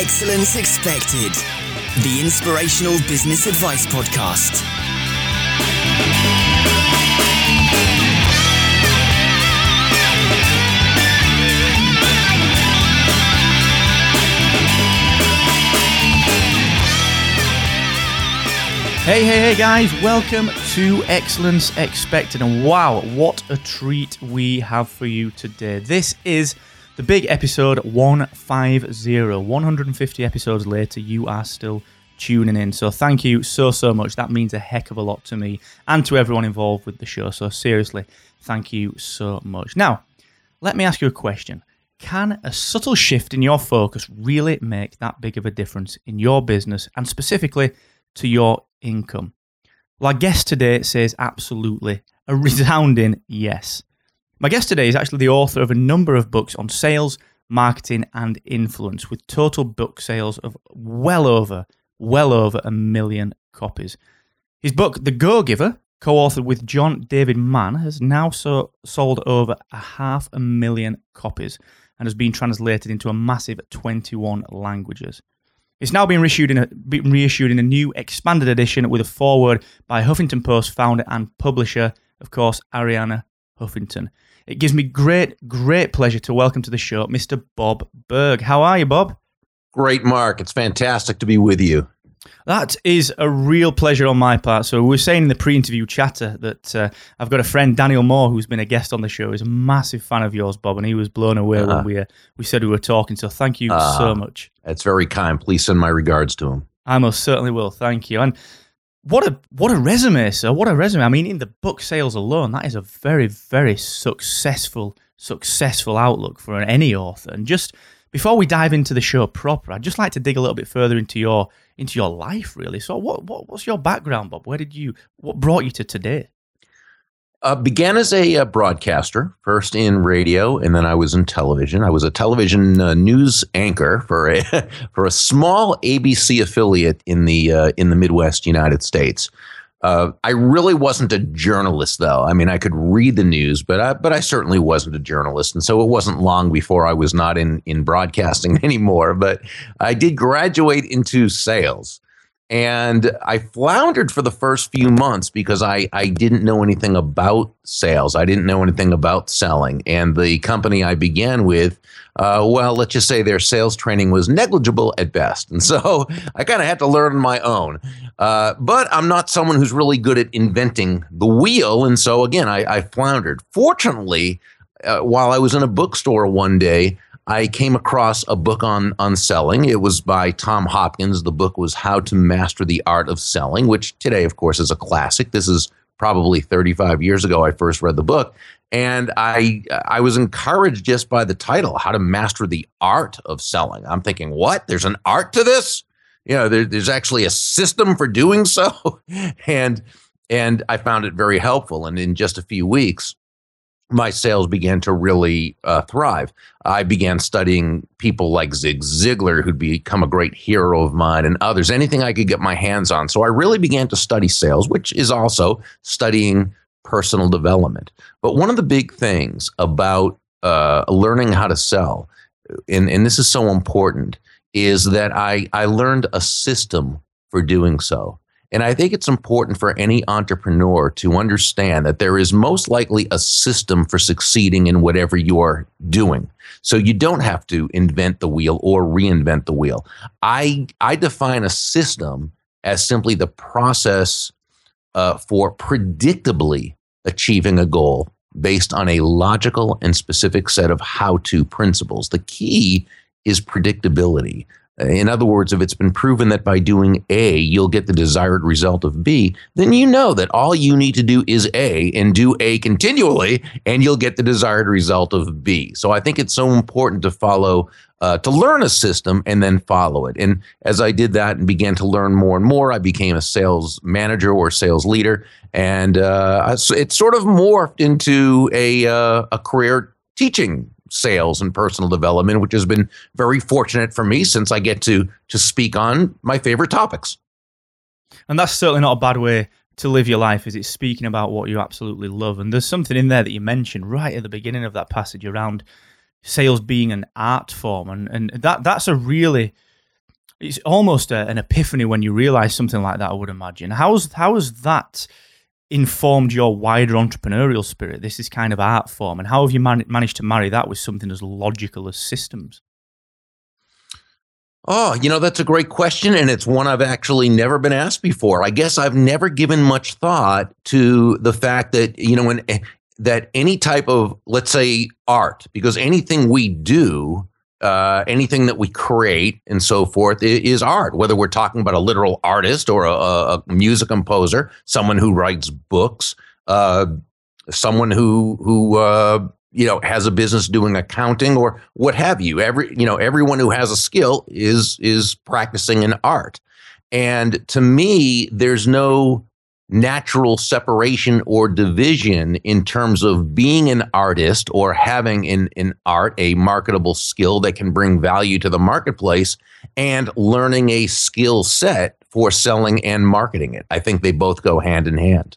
Excellence Expected, the inspirational business advice podcast. Hey, hey, hey, guys, welcome to Excellence Expected. And wow, what a treat we have for you today. This is the big episode 150. 150 episodes later, you are still tuning in. So thank you so, so much. That means a heck of a lot to me and to everyone involved with the show. So seriously, thank you so much. Now, let me ask you a question. Can a subtle shift in your focus really make that big of a difference in your business and specifically to your income? Well, our guest today says absolutely a resounding yes. My guest today is actually the author of a number of books on sales, marketing, and influence, with total book sales of well over, well over a million copies. His book, The Go Giver, co authored with John David Mann, has now so, sold over a half a million copies and has been translated into a massive 21 languages. It's now been reissued in a, been reissued in a new expanded edition with a foreword by Huffington Post founder and publisher, of course, Arianna Huffington. It gives me great, great pleasure to welcome to the show Mr. Bob Burg. How are you, Bob? Great, Mark. It's fantastic to be with you. That is a real pleasure on my part. So we were saying in the pre-interview chatter that uh, I've got a friend, Daniel Moore, who's been a guest on the show. He's a massive fan of yours, Bob, and he was blown away uh-huh. when we uh, we said we were talking. So thank you uh, so much. That's very kind. Please send my regards to him. I most certainly will. Thank you. And what a what a resume, sir! What a resume. I mean, in the book sales alone, that is a very very successful successful outlook for any author. And just before we dive into the show proper, I'd just like to dig a little bit further into your into your life, really. So, what, what what's your background, Bob? Where did you what brought you to today? Uh, began as a, uh, broadcaster, first in radio, and then I was in television. I was a television uh, news anchor for a for a small ABC affiliate in the uh, in the Midwest United States. Uh, I really wasn't a journalist, though. I mean, I could read the news, but I, but I certainly wasn't a journalist, and so it wasn't long before I was not in in broadcasting anymore. But I did graduate into sales. And I floundered for the first few months because I, I didn't know anything about sales. I didn't know anything about selling. And the company I began with, uh, well, let's just say their sales training was negligible at best. And so I kind of had to learn on my own. Uh, but I'm not someone who's really good at inventing the wheel. And so again, I, I floundered. Fortunately, uh, while I was in a bookstore one day, I came across a book on on selling. It was by Tom Hopkins. The book was How to Master the Art of Selling, which today, of course, is a classic. This is probably 35 years ago I first read the book, and I I was encouraged just by the title, How to Master the Art of Selling. I'm thinking, what? There's an art to this? You know, there, there's actually a system for doing so, and and I found it very helpful. And in just a few weeks, my sales began to really uh, thrive. I began studying people like Zig Ziglar, who'd become a great hero of mine, and others, anything I could get my hands on. So I really began to study sales, which is also studying personal development. But one of the big things about uh, learning how to sell, and, and this is so important, is that I, I learned a system for doing so. And I think it's important for any entrepreneur to understand that there is most likely a system for succeeding in whatever you are doing. So you don't have to invent the wheel or reinvent the wheel. I, I define a system as simply the process uh, for predictably achieving a goal based on a logical and specific set of how to principles. The key is predictability. In other words, if it's been proven that by doing A, you'll get the desired result of B, then you know that all you need to do is A and do A continually, and you'll get the desired result of B. So I think it's so important to follow, uh, to learn a system and then follow it. And as I did that and began to learn more and more, I became a sales manager or sales leader. And uh, it sort of morphed into a, uh, a career teaching sales and personal development, which has been very fortunate for me since I get to to speak on my favorite topics. And that's certainly not a bad way to live your life, is it speaking about what you absolutely love. And there's something in there that you mentioned right at the beginning of that passage around sales being an art form. And and that that's a really it's almost a, an epiphany when you realize something like that. I would imagine. How's how has that informed your wider entrepreneurial spirit? This is kind of art form, and how have you man- managed to marry that with something as logical as systems? Oh, you know, that's a great question. And it's one I've actually never been asked before. I guess I've never given much thought to the fact that, you know, when eh, that any type of, let's say, art, because anything we do, uh, anything that we create and so forth is art, whether we're talking about a literal artist or a, a music composer, someone who writes books, uh, someone who, who, uh, you know has a business doing accounting or what have you. Every you know everyone who has a skill is is practicing an art. And to me there's no natural separation or division in terms of being an artist or having in in art a marketable skill that can bring value to the marketplace and learning a skill set for selling and marketing it i think they both go hand in hand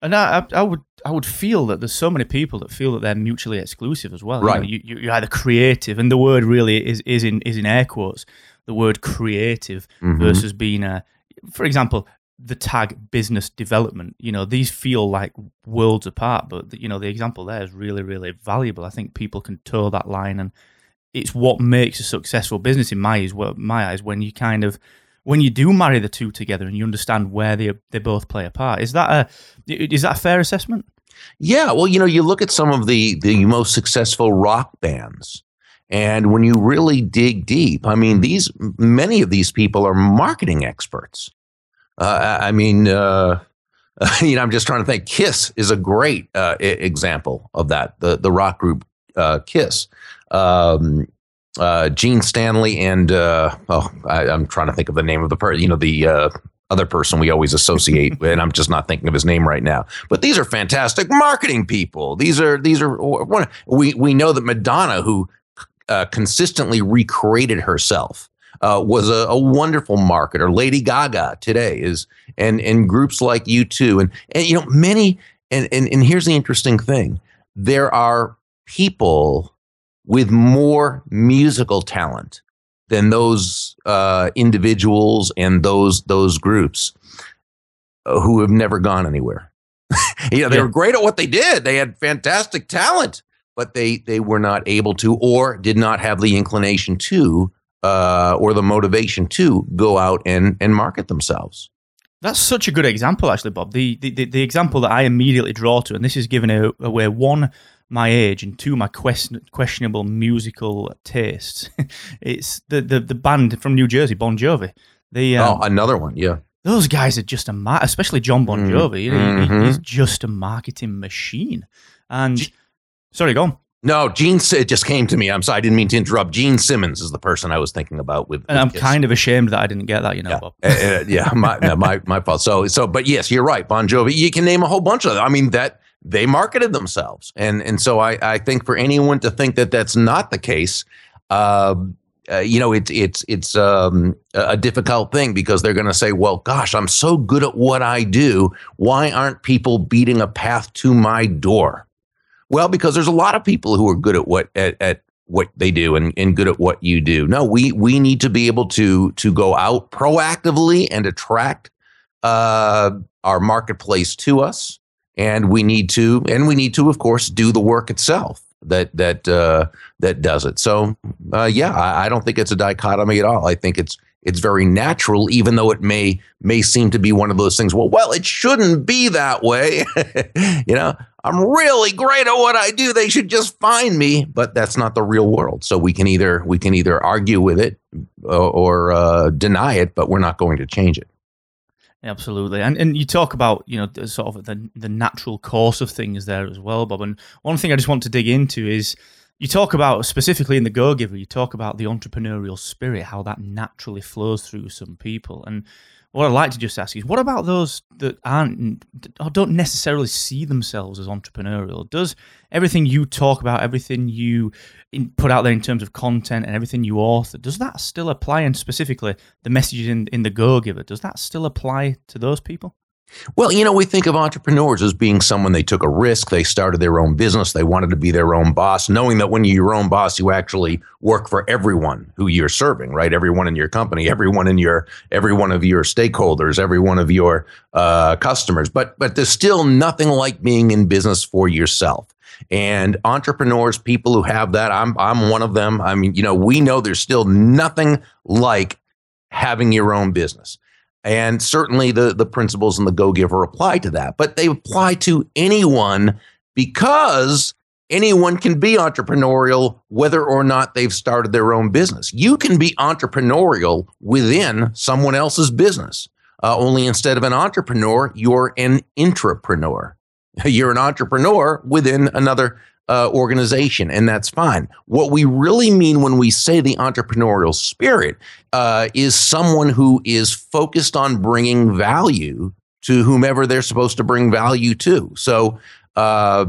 and I, I, would I would feel that there's so many people that feel that they're mutually exclusive as well. Right. You know, you, are either creative, and the word really is is in is in air quotes. The word creative mm-hmm. versus being a, for example, the tag business development. You know, these feel like worlds apart, but you know, the example there is really really valuable. I think people can toe that line, and it's what makes a successful business in my eyes. My eyes, when you kind of when you do marry the two together and you understand where they they both play a part. Is that a is that a fair assessment? Yeah, well, you know, you look at some of the the most successful rock bands, and when you really dig deep, I mean, these many of these people are marketing experts. Uh, I mean, uh, you know, I'm just trying to think. Kiss is a great uh, example of that. The the rock group uh, Kiss. Um, uh, Gene Stanley and uh, oh, I, am trying to think of the name of the person. You know, the uh, other person we always associate, with and I'm just not thinking of his name right now. But these are fantastic marketing people. These are these are we we know that Madonna, who uh, consistently recreated herself. Uh, was a, a, wonderful marketer. Lady Gaga today is, and and groups like U2, and and you know many, and and and here's the interesting thing: there are people with more musical talent than those uh, individuals and those those groups uh, who have never gone anywhere. you know, they yeah. were great at what they did. They had fantastic talent, but they they were not able to, or did not have the inclination to, uh, or the motivation to go out and and market themselves. That's such a good example, actually, Bob. The, the the example that I immediately draw to, and this is given away one my age and two my question, questionable musical tastes. it's the, the the band from New Jersey, Bon Jovi. The um, oh, another one, yeah. Those guys are just a mar- especially Jon Bon mm-hmm. Jovi. Mm-hmm. he's just a marketing machine. And G- sorry, go on. No, Gene. It just came to me. I'm sorry, I didn't mean to interrupt. Gene Simmons is the person I was thinking about. With, and I'm Kiss. kind of ashamed that I didn't get that. You know, yeah, Bob. uh, uh, yeah, my, no, my my fault. So so, but yes, you're right. Bon Jovi. You can name a whole bunch of them. I mean that they marketed themselves. And, and so I, I think for anyone to think that that's not the case, uh, uh, you know, it's it's it's um, a difficult thing because they're going to say, "Well, gosh, I'm so good at what I do. Why aren't people beating a path to my door?" Well, because there's a lot of people who are good at what at, at what they do and, and good at what you do. No, we we need to be able to to go out proactively and attract uh, our marketplace to us. And we need to and we need to of course do the work itself that that uh, that does it. So uh, yeah I, I, don't think it's a dichotomy at all. I think it's it's very natural even though it may may seem to be one of those things well well it shouldn't be that way. You know i'm really great at what i do. They should just find me. But that's not the real world. So we can either we can either argue with it or, or uh, deny it but we're not going to change it. Absolutely, and and you talk about you know sort of the the natural course of things there as well, Bob. And one thing I just want to dig into is you talk about specifically in the Go Giver, you talk about the entrepreneurial spirit, how that naturally flows through some people, and what I'd like to just ask is, what about those that aren't or don't necessarily see themselves as entrepreneurial? Does everything you talk about, everything you put out there in terms of content and everything you author, does that still apply? And specifically, the messages in, in the Go Giver, does that still apply to those people? Well, you know, we think of entrepreneurs as being someone they took a risk, they started their own business, they wanted to be their own boss, knowing that when you're your own boss, you actually work for everyone who you're serving, right? Everyone in your company, everyone in your, every one of your stakeholders, every one of your uh, customers. But but there's still nothing like being in business for yourself. And entrepreneurs, people who have that, I'm I'm one of them. I mean, you know, we know there's still nothing like having your own business. And certainly the, the principles and the Go Giver apply to that, but they apply to anyone because anyone can be entrepreneurial whether or not they've started their own business. You can be entrepreneurial within someone else's business. Uh, only instead of an entrepreneur, you're an intrapreneur. You're an entrepreneur within another uh, organization, and that's fine. What we really mean when we say the entrepreneurial spirit uh, is someone who is focused on bringing value to whomever they're supposed to bring value to. So, uh,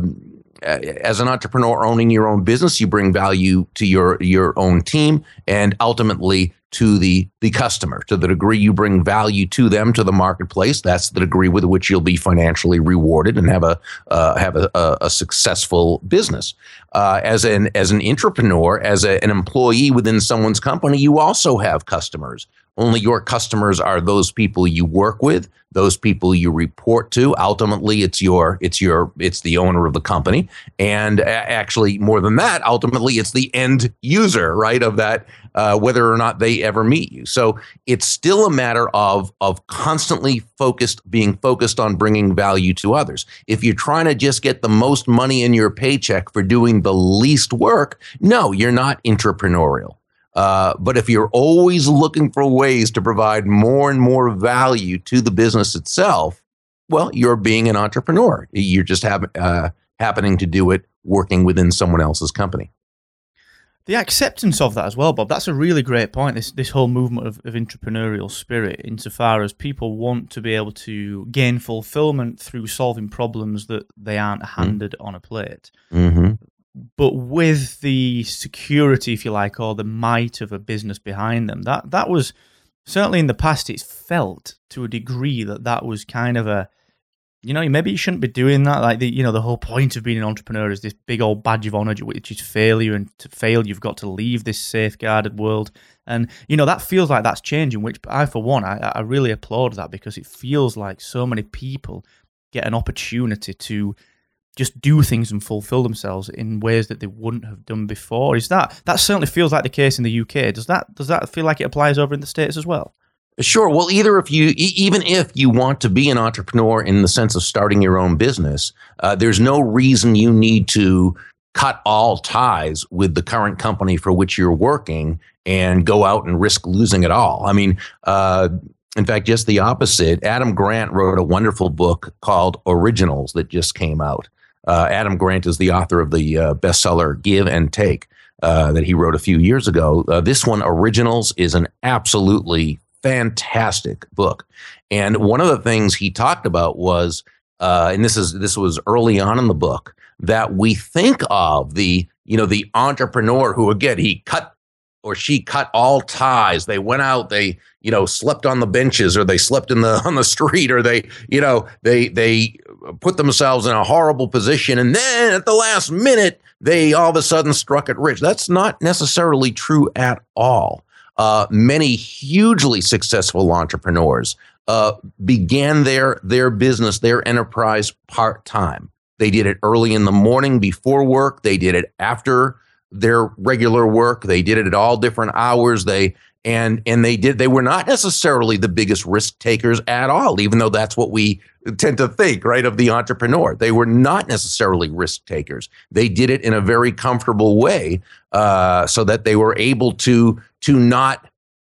as an entrepreneur owning your own business, you bring value to your your own team, and ultimately to the the customer. To the degree you bring value to them to the marketplace that's the degree with which you'll be financially rewarded and have a uh, have a, a, a, successful business. Uh, as an as an entrepreneur as a, an employee within someone's company you also have customers only your customers are those people you work with, those people you report to. Ultimately, it's your it's your it's the owner of the company, and actually more than that, ultimately it's the end user, right, of that. Uh, whether or not they ever meet you, so it's still a matter of of constantly focused, being focused on bringing value to others. If you're trying to just get the most money in your paycheck for doing the least work, no, you're not entrepreneurial. Uh, but if you're always looking for ways to provide more and more value to the business itself, well, you're being an entrepreneur. You're just have, uh, happening to do it working within someone else's company. The acceptance of that as well, Bob. That's a really great point. This this whole movement of, of entrepreneurial spirit, insofar as people want to be able to gain fulfillment through solving problems that they aren't mm-hmm. handed mm-hmm. on a plate. Mm-hmm but with the security, if you like, or the might of a business behind them, that that was certainly in the past. It's felt to a degree that that was kind of a, you know, maybe you shouldn't be doing that. Like the, you know, the whole point of being an entrepreneur is this big old badge of honor, which is failure, and to fail, you've got to leave this safeguarded world. And you know that feels like that's changing. Which I, for one, I, I really applaud that because it feels like so many people get an opportunity to just do things and fulfill themselves in ways that they wouldn't have done before. Is that that certainly feels like the case in the UK? Does that does that feel like it applies over in the states as well? Sure. Well, either if you, even if you want to be an entrepreneur in the sense of starting your own business, uh, there's no reason you need to cut all ties with the current company for which you're working and go out and risk losing it all. I mean, uh, in fact, just the opposite. Adam Grant wrote a wonderful book called Originals that just came out. Uh, Adam Grant is the author of the uh, bestseller Give and Take uh, that he wrote a few years ago. Uh, this one, Originals, is an absolutely fantastic book. And one of the things he talked about was, uh, and this is this was early on in the book, that we think of the you know the entrepreneur who again he cut or she cut all ties. They went out, they, you know, slept on the benches or they slept in the on the street or they, you know, they they put themselves in a horrible position and then at the last minute they all of a sudden struck it rich. That's not necessarily true at all. Uh, many hugely successful entrepreneurs uh, began their their business, their enterprise part time. They did it early in the morning before work. They did it after their regular work. They did it at all different hours. They and and they did they were not necessarily the biggest risk takers at all even though that's what we tend to think right of the entrepreneur. They were not necessarily risk takers. They did it in a very comfortable way uh, so that they were able to to not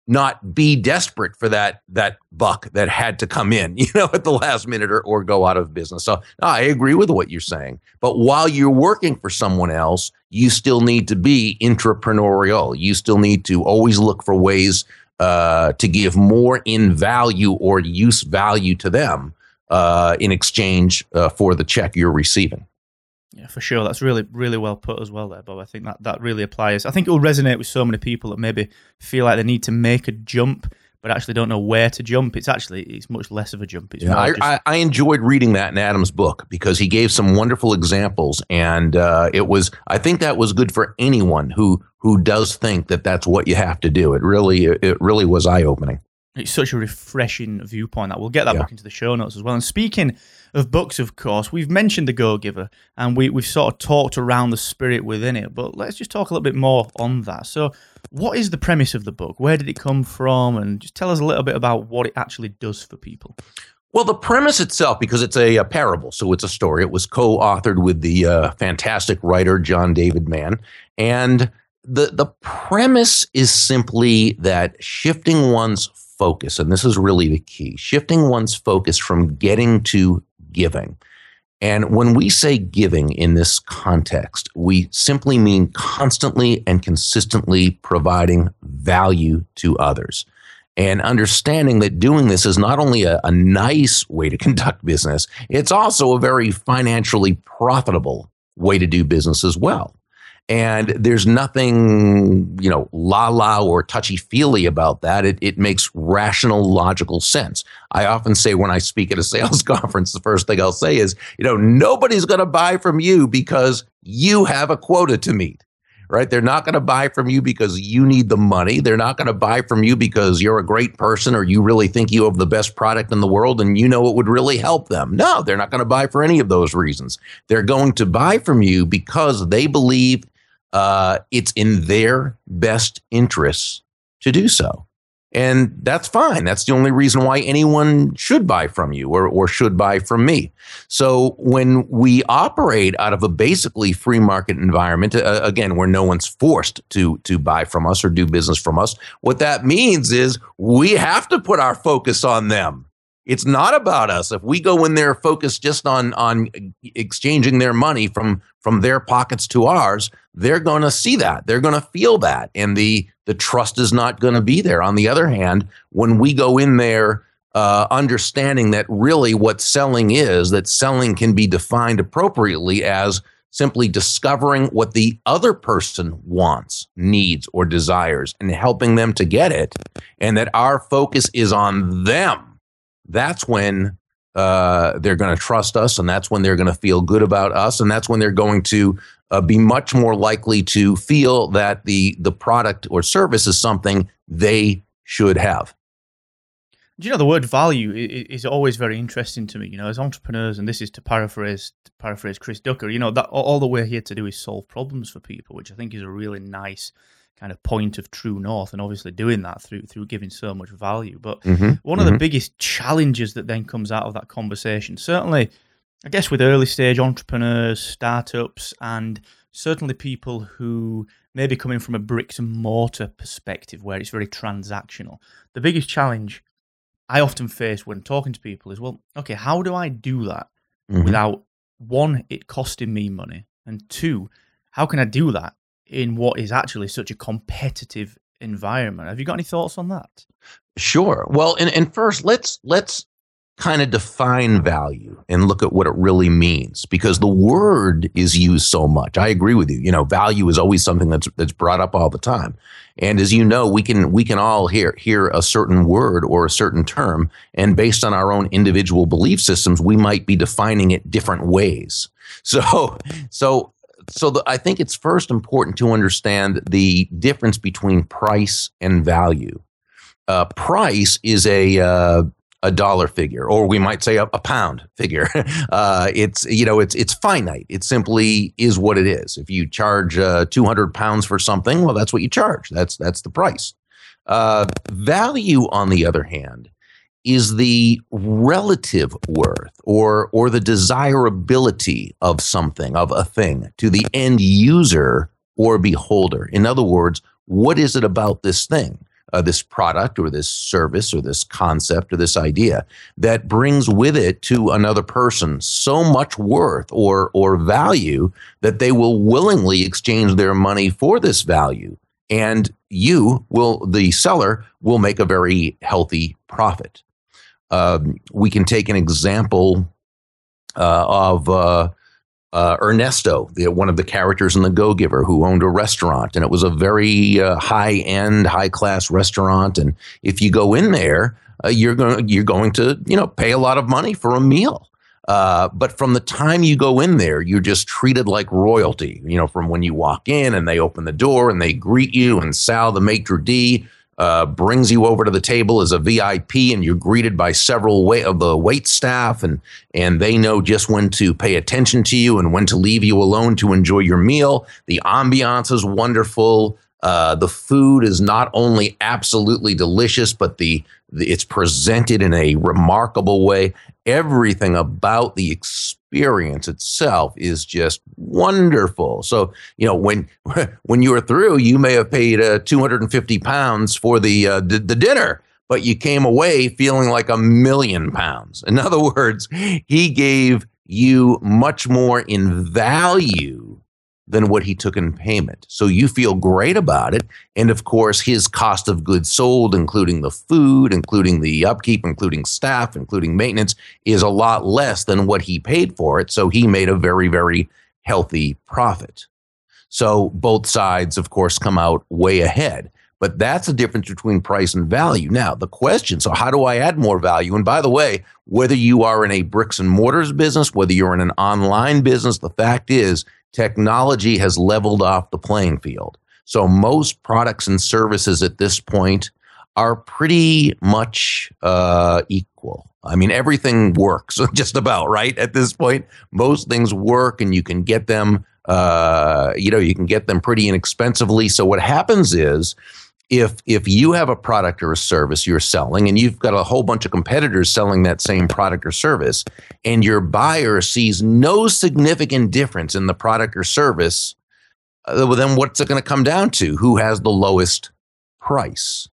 not be desperate for that that buck that had to come in, you know, at the last minute or, or go out of business. So no, I agree with what you're saying. But while you're working for someone else, you still need to be entrepreneurial. You still need to always look for ways uh, to give more in value or use value to them uh, in exchange uh, for the check you're receiving. Yeah, for sure. That's really, really well put as well there, Bob. I think that, that really applies. I think it will resonate with so many people that maybe feel like they need to make a jump but actually don't know where to jump, it's actually it's much less of a jump. It's Yeah, I, just, I, I enjoyed reading that in Adam's book because he gave some wonderful examples, and uh, it was. I think that was good for anyone who who does think that that's what you have to do. It really, it really was eye opening. It's such a refreshing viewpoint that we'll get that Yeah. book into the show notes as well. And speaking of books, of course, we've mentioned the Go Giver, and we we've sort of talked around the spirit within it. But let's just talk a little bit more on that. So, what is the premise of the book? Where did it come from? And just tell us a little bit about what it actually does for people. Well, the premise itself, because it's a, a parable, so it's a story. It was co-authored with the uh, fantastic writer John David Mann, and the the premise is simply that shifting one's focus, and this is really the key, shifting one's focus from getting to giving. And when we say giving in this context, we simply mean constantly and consistently providing value to others and understanding that doing this is not only a, a nice way to conduct business, it's also a very financially profitable way to do business as well. And there's nothing, you know, la la or touchy feely about that. It, it makes rational, logical sense. I often say when I speak at a sales conference, the first thing I'll say is, you know, nobody's going to buy from you because you have a quota to meet right? They're not going to buy from you because you need the money. They're not going to buy from you because you're a great person or you really think you have the best product in the world and you know it would really help them. No, they're not going to buy for any of those reasons. They're going to buy from you because they believe uh, it's in their best interests to do so. And that's fine. That's the only reason why anyone should buy from you or, or should buy from me. So when we operate out of a basically free market environment, uh, again, where no one's forced to to buy from us or do business from us, what that means is we have to put our focus on them. It's not about us. If we go in there focused just on on exchanging their money from from their pockets to ours, they're going to see that. They're going to feel that, and the the trust is not going to be there. On the other hand, when we go in there uh, understanding that really what selling is, that selling can be defined appropriately as simply discovering what the other person wants, needs, or desires and helping them to get it, and that our focus is on them, that's when uh, they're going to trust us, and that's when they're going to feel good about us, and that's when they're going to uh, be much more likely to feel that the the product or service is something they should have. Do you know the word value is always very interesting to me? You know, as entrepreneurs, and this is to paraphrase to paraphrase Chris Ducker. You know that all that we're here to do is solve problems for people, which I think is a really nice kind of point of true north, and obviously doing that through through giving so much value. But Mhm, one of the mhm. biggest challenges that then comes out of that conversation, certainly, I guess, with early stage entrepreneurs, startups, and certainly people who may be coming from a bricks and mortar perspective where it's very transactional. The biggest challenge I often face when talking to people is, well, okay, how do I do that Mhm. without one, it costing me money, and two, how can I do that in what is actually such a competitive environment? Have you got any thoughts on that? Sure. Well, and, and first let's let's kind of define value and look at what it really means because the word is used so much. I agree with you. You know, value is always something that's that's brought up all the time. And as you know, we can we can all hear hear a certain word or a certain term and based on our own individual belief systems, we might be defining it different ways. So so so the, I think it's first important to understand the difference between price and value uh, price is a uh, a dollar figure, or we might say a, a pound figure. uh, it's you know it's it's finite. It simply is what it is. If you charge uh, two hundred pounds for something, well, that's what you charge. That's that's the price. Uh, value, on the other hand, is the relative worth or or the desirability of something of a thing to the end user or beholder. In other words, what is it about this thing? uh, this product or this service or this concept or this idea that brings with it to another person so much worth or or value that they will willingly exchange their money for this value and you will the seller will make a very healthy profit um, we can take an example uh, of uh, uh, Ernesto, the, one of the characters in The Go Giver, who owned a restaurant, and it was a very uh, high end, high class restaurant. And if you go in there, uh, you're going you're going to you know pay a lot of money for a meal. Uh, but from the time you go in there, you're just treated like royalty. You know, from when you walk in and they open the door and they greet you, and Sal, the maitre d', uh, brings you over to the table as a VIP, and you're greeted by several wait- of the wait staff, and and they know just when to pay attention to you and when to leave you alone to enjoy your meal. The ambiance is wonderful. Uh, the food is not only absolutely delicious, but the, the it's presented in a remarkable way. Everything about the experience itself is just wonderful. So you know when when you were through, you may have paid uh, 250 pounds for the, uh, the the dinner, but you came away feeling like a million pounds. In other words, he gave you much more in value than what he took in payment. So you feel great about it. And of course, his cost of goods sold, including the food, including the upkeep, including staff, including maintenance, is a lot less than what he paid for it. So he made a very, very healthy profit. So both sides, of course, come out way ahead. But that's the difference between price and value. Now, the question so, how do I add more value? And by the way, whether you are in a bricks and mortars business, whether you're in an online business, the fact is technology has leveled off the playing field. So most products and services at this point are pretty much uh, equal. I mean, everything works just about right at this point. Most things work, and you can get them. Uh, you know, you can get them pretty inexpensively. So what happens is if if you have a product or a service you're selling and you've got a whole bunch of competitors selling that same product or service and your buyer sees no significant difference in the product or service uh, then what's it going to come down to? Who has the lowest price?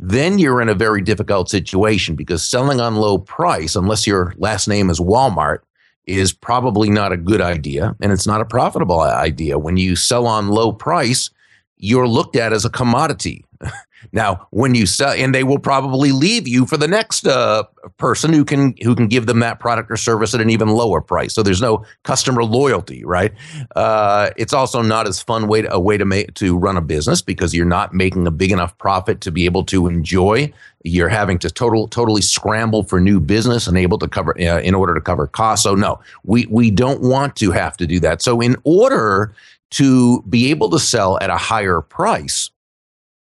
Then you're in a very difficult situation because selling on low price unless your last name is Walmart is probably not a good idea and it's not a profitable idea. When you sell on low price you're looked at as a commodity. now, when you sell, and they will probably leave you for the next uh, person who can who can give them that product or service at an even lower price. So there's no customer loyalty, right? Uh, it's also not as fun way to, a way to make to run a business because you're not making a big enough profit to be able to enjoy. You're having to total totally scramble for new business and able to cover uh, in order to cover costs. So no, we we don't want to have to do that. So in order to be able to sell at a higher price,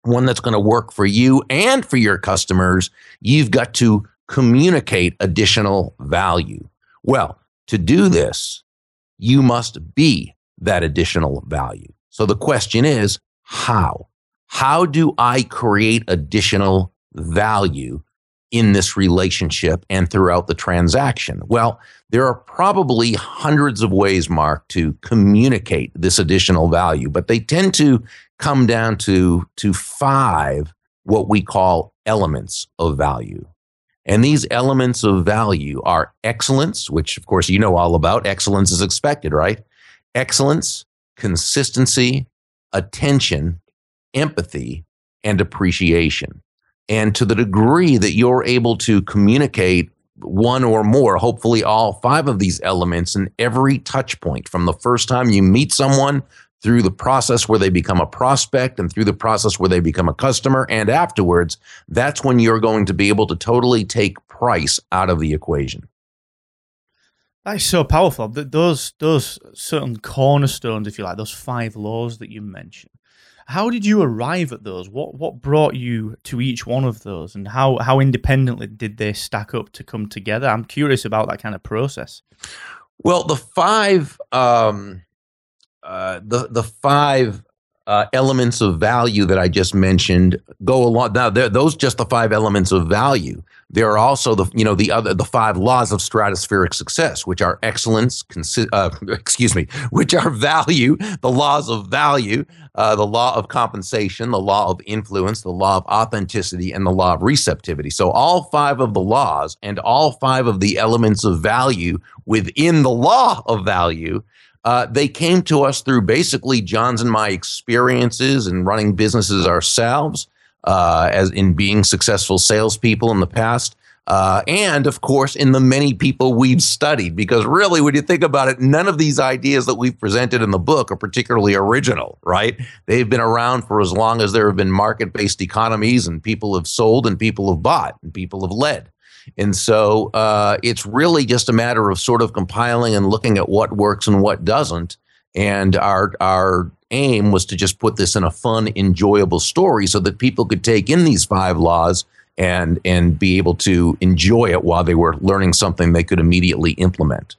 one that's going to work for you and for your customers, you've got to communicate additional value. Well, to do this, you must be that additional value. So the question is, how? How do I create additional value in this relationship and throughout the transaction? Well, there are probably hundreds of ways, Mark, to communicate this additional value, but they tend to come down to, to five what we call elements of value. And these elements of value are excellence, which of course you know all about. Excellence is expected, right? Excellence, consistency, attention, empathy, and appreciation. And to the degree that you're able to communicate one or more, hopefully all five of these elements in every touch point from the first time you meet someone through the process where they become a prospect and through the process where they become a customer and afterwards, that's when you're going to be able to totally take price out of the equation. That's so powerful. Those those certain cornerstones, if you like, those five laws that you mentioned. How did you arrive at those? What what brought you to each one of those, and how how independently did they stack up to come together? I'm curious about that kind of process. Well, the five um, uh, the the five uh, elements of value that I just mentioned go along. Now, those just the five elements of value. There are also the you know the other the five laws of stratospheric success, which are excellence, consi- uh, excuse me, which are value, the laws of value, uh, the law of compensation, the law of influence, the law of authenticity, and the law of receptivity. So all five of the laws and all five of the elements of value within the law of value uh, they came to us through basically John's and my experiences in running businesses ourselves, uh, as in being successful salespeople in the past. Uh, and of course, in the many people we've studied, because really, when you think about it, none of these ideas that we've presented in the book are particularly original, right? They've been around for as long as there have been market based economies, and people have sold, and people have bought, and people have led. And so uh, it's really just a matter of sort of compiling and looking at what works and what doesn't. And our our aim was to just put this in a fun, enjoyable story so that people could take in these five laws and and be able to enjoy it while they were learning something they could immediately implement.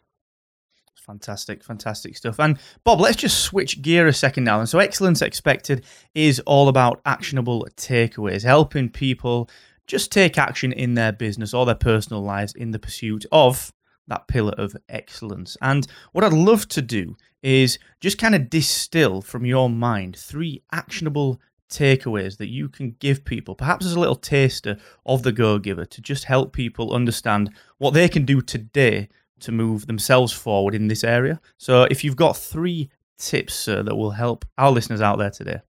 Fantastic, fantastic stuff. And Bob, let's just switch gear a second now. And so, Excellence Expected is all about actionable takeaways, helping people just take action in their business or their personal lives in the pursuit of that pillar of excellence. And what I'd love to do is just kind of distill from your mind three actionable takeaways that you can give people, perhaps as a little taster of the Go Giver, to just help people understand what they can do today to move themselves forward in this area. So, if you've got three tips, sir, that will help our listeners out there today.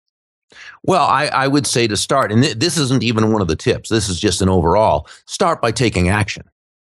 Well, I, I would say to start, and th- this isn't even one of the tips, this is just an overall start by taking action.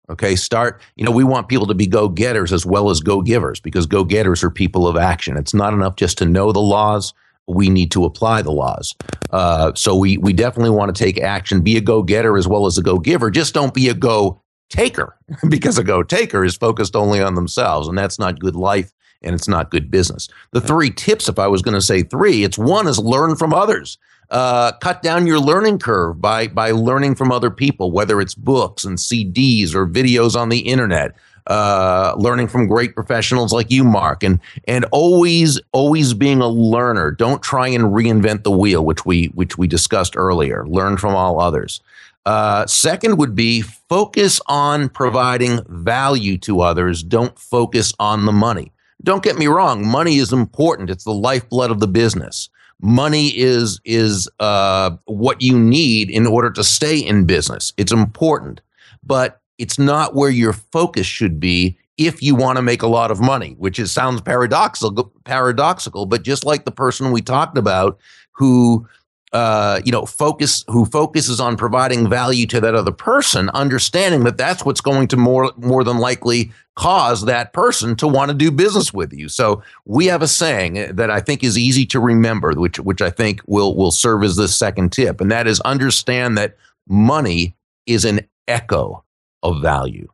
Okay, start. You know, we want people to be go getters as well as go givers because go getters are people of action. It's not enough just to know the laws we need to apply the laws. Uh, so we we definitely want to take action, be a go getter as well as a go giver. Just don't be a go taker because a go taker is focused only on themselves, and that's not good life and it's not good business. The three tips, if I was going to say three, it's one is learn from others. Uh, cut down your learning curve by by learning from other people, whether it's books and CDs or videos on the internet uh, learning from great professionals like you, Mark, and and always always being a learner. Don't try and reinvent the wheel, which we which we discussed earlier. Learn from all others. Uh, second would be focus on providing value to others. Don't focus on the money. Don't get me wrong, money is important. It's the lifeblood of the business. Money is is uh, what you need in order to stay in business. It's important, but it's not where your focus should be if you want to make a lot of money, which is sounds paradoxical, paradoxical, but just like the person we talked about who uh, you know, focus who focuses on providing value to that other person, understanding that that's what's going to more more than likely cause that person to want to do business with you. So we have a saying that I think is easy to remember, which which I think will will serve as the second tip, and that is understand that money is an echo of value.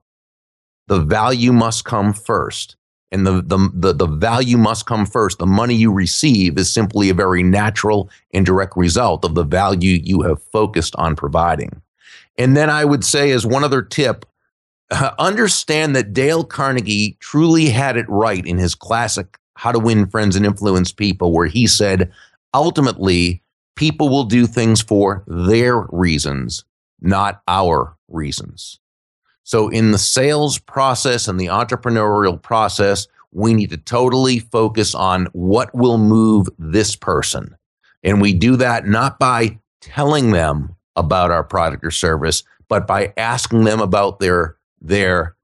The value must come first. And the, the, the, the, value must come first. The money you receive is simply a very natural and direct result of the value you have focused on providing. And then I would say, as one other tip, understand that Dale Carnegie truly had it right in his classic How to Win Friends and Influence People, where he said, ultimately, people will do things for their reasons, not our reasons. So, in the sales process and the entrepreneurial process, we need to totally focus on what will move this person. And we do that not by telling them about our product or service, but by asking them about their, their,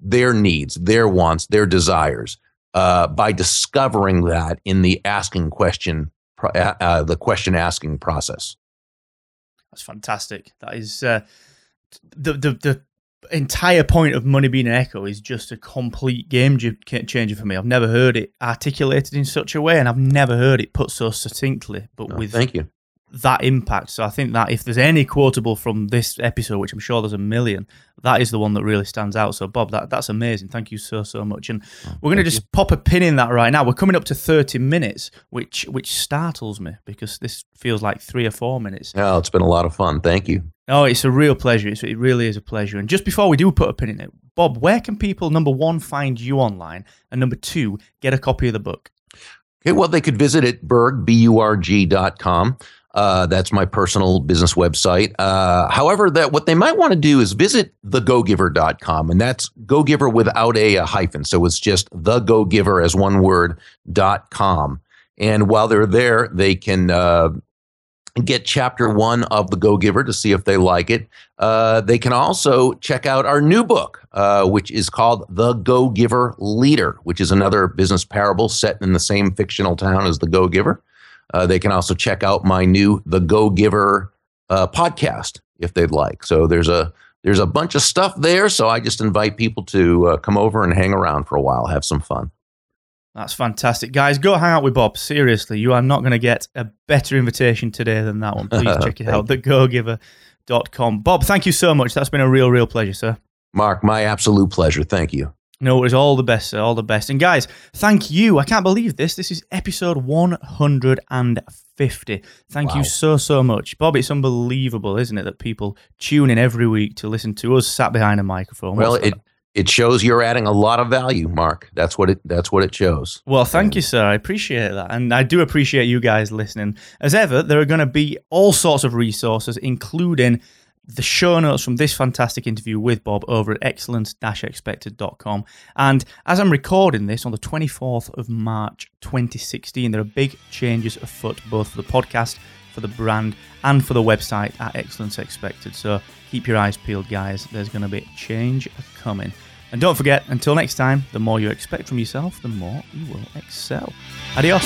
their needs, their wants, their desires, uh, by discovering that in the asking question, uh, uh, the question asking process. That's fantastic. That is uh, the, the the entire point of money being an echo is just a complete game changer for me. I've never heard it articulated in such a way, and I've never heard it put so succinctly, but oh, with thank you that impact. So I think that if there's any quotable from this episode, which I'm sure there's a million, that is the one that really stands out. So Bob, that, that's amazing. Thank you so so much. And oh, we're going to just you. pop a pin in that right now. We're coming up to 30 minutes, which which startles me because this feels like three or four minutes. Yeah, it's been a lot of fun. Thank you. Oh, it's a real pleasure. It's, it really is a pleasure. And just before we do put a pin in it, Bob, where can people, number one, find you online? And number two, get a copy of the book? Okay, well, they could visit at Burg, B-U-R-G dot com. Uh, that's my personal business website. Uh, however, that what they might want to do is visit thegogiver.com, and that's go giver without a, a hyphen. So it's just the go giver as one word dot com. And while they're there, they can uh, get chapter one of the Go Giver to see if they like it. Uh, they can also check out our new book, uh, which is called The Go Giver Leader, which is another business parable set in the same fictional town as the Go Giver. Uh, they can also check out my new The Go Giver uh, podcast if they'd like. So there's a there's a bunch of stuff there. So I just invite people to uh, come over and hang around for a while, have some fun. That's fantastic. Guys, go hang out with Bob. Seriously, you are not going to get a better invitation today than that one. Please check it out, thegogiver.com. Bob, thank you so much. That's been a real, real pleasure, sir. Mark, my absolute pleasure. Thank you. No, it was all the best, sir. All the best. And guys, thank you. I can't believe this. This is episode 150. Thank Wow. you so, so much. Bob, it's unbelievable, isn't it, that people tune in every week to listen to us sat behind a microphone. Well, What's it it shows you're adding a lot of value, Mark. That's what it that's what it shows. Well, thank you, sir. I appreciate that. And I do appreciate you guys listening. As ever, there are going to be all sorts of resources, including the show notes from this fantastic interview with Bob over at excellence-expected.com. And as I'm recording this on the 24th of March 2016, there are big changes afoot, both for the podcast, for the brand, and for the website at Excellence Expected. So keep your eyes peeled, guys. There's going to be change coming. And don't forget, until next time, the more you expect from yourself, the more you will excel. Adios.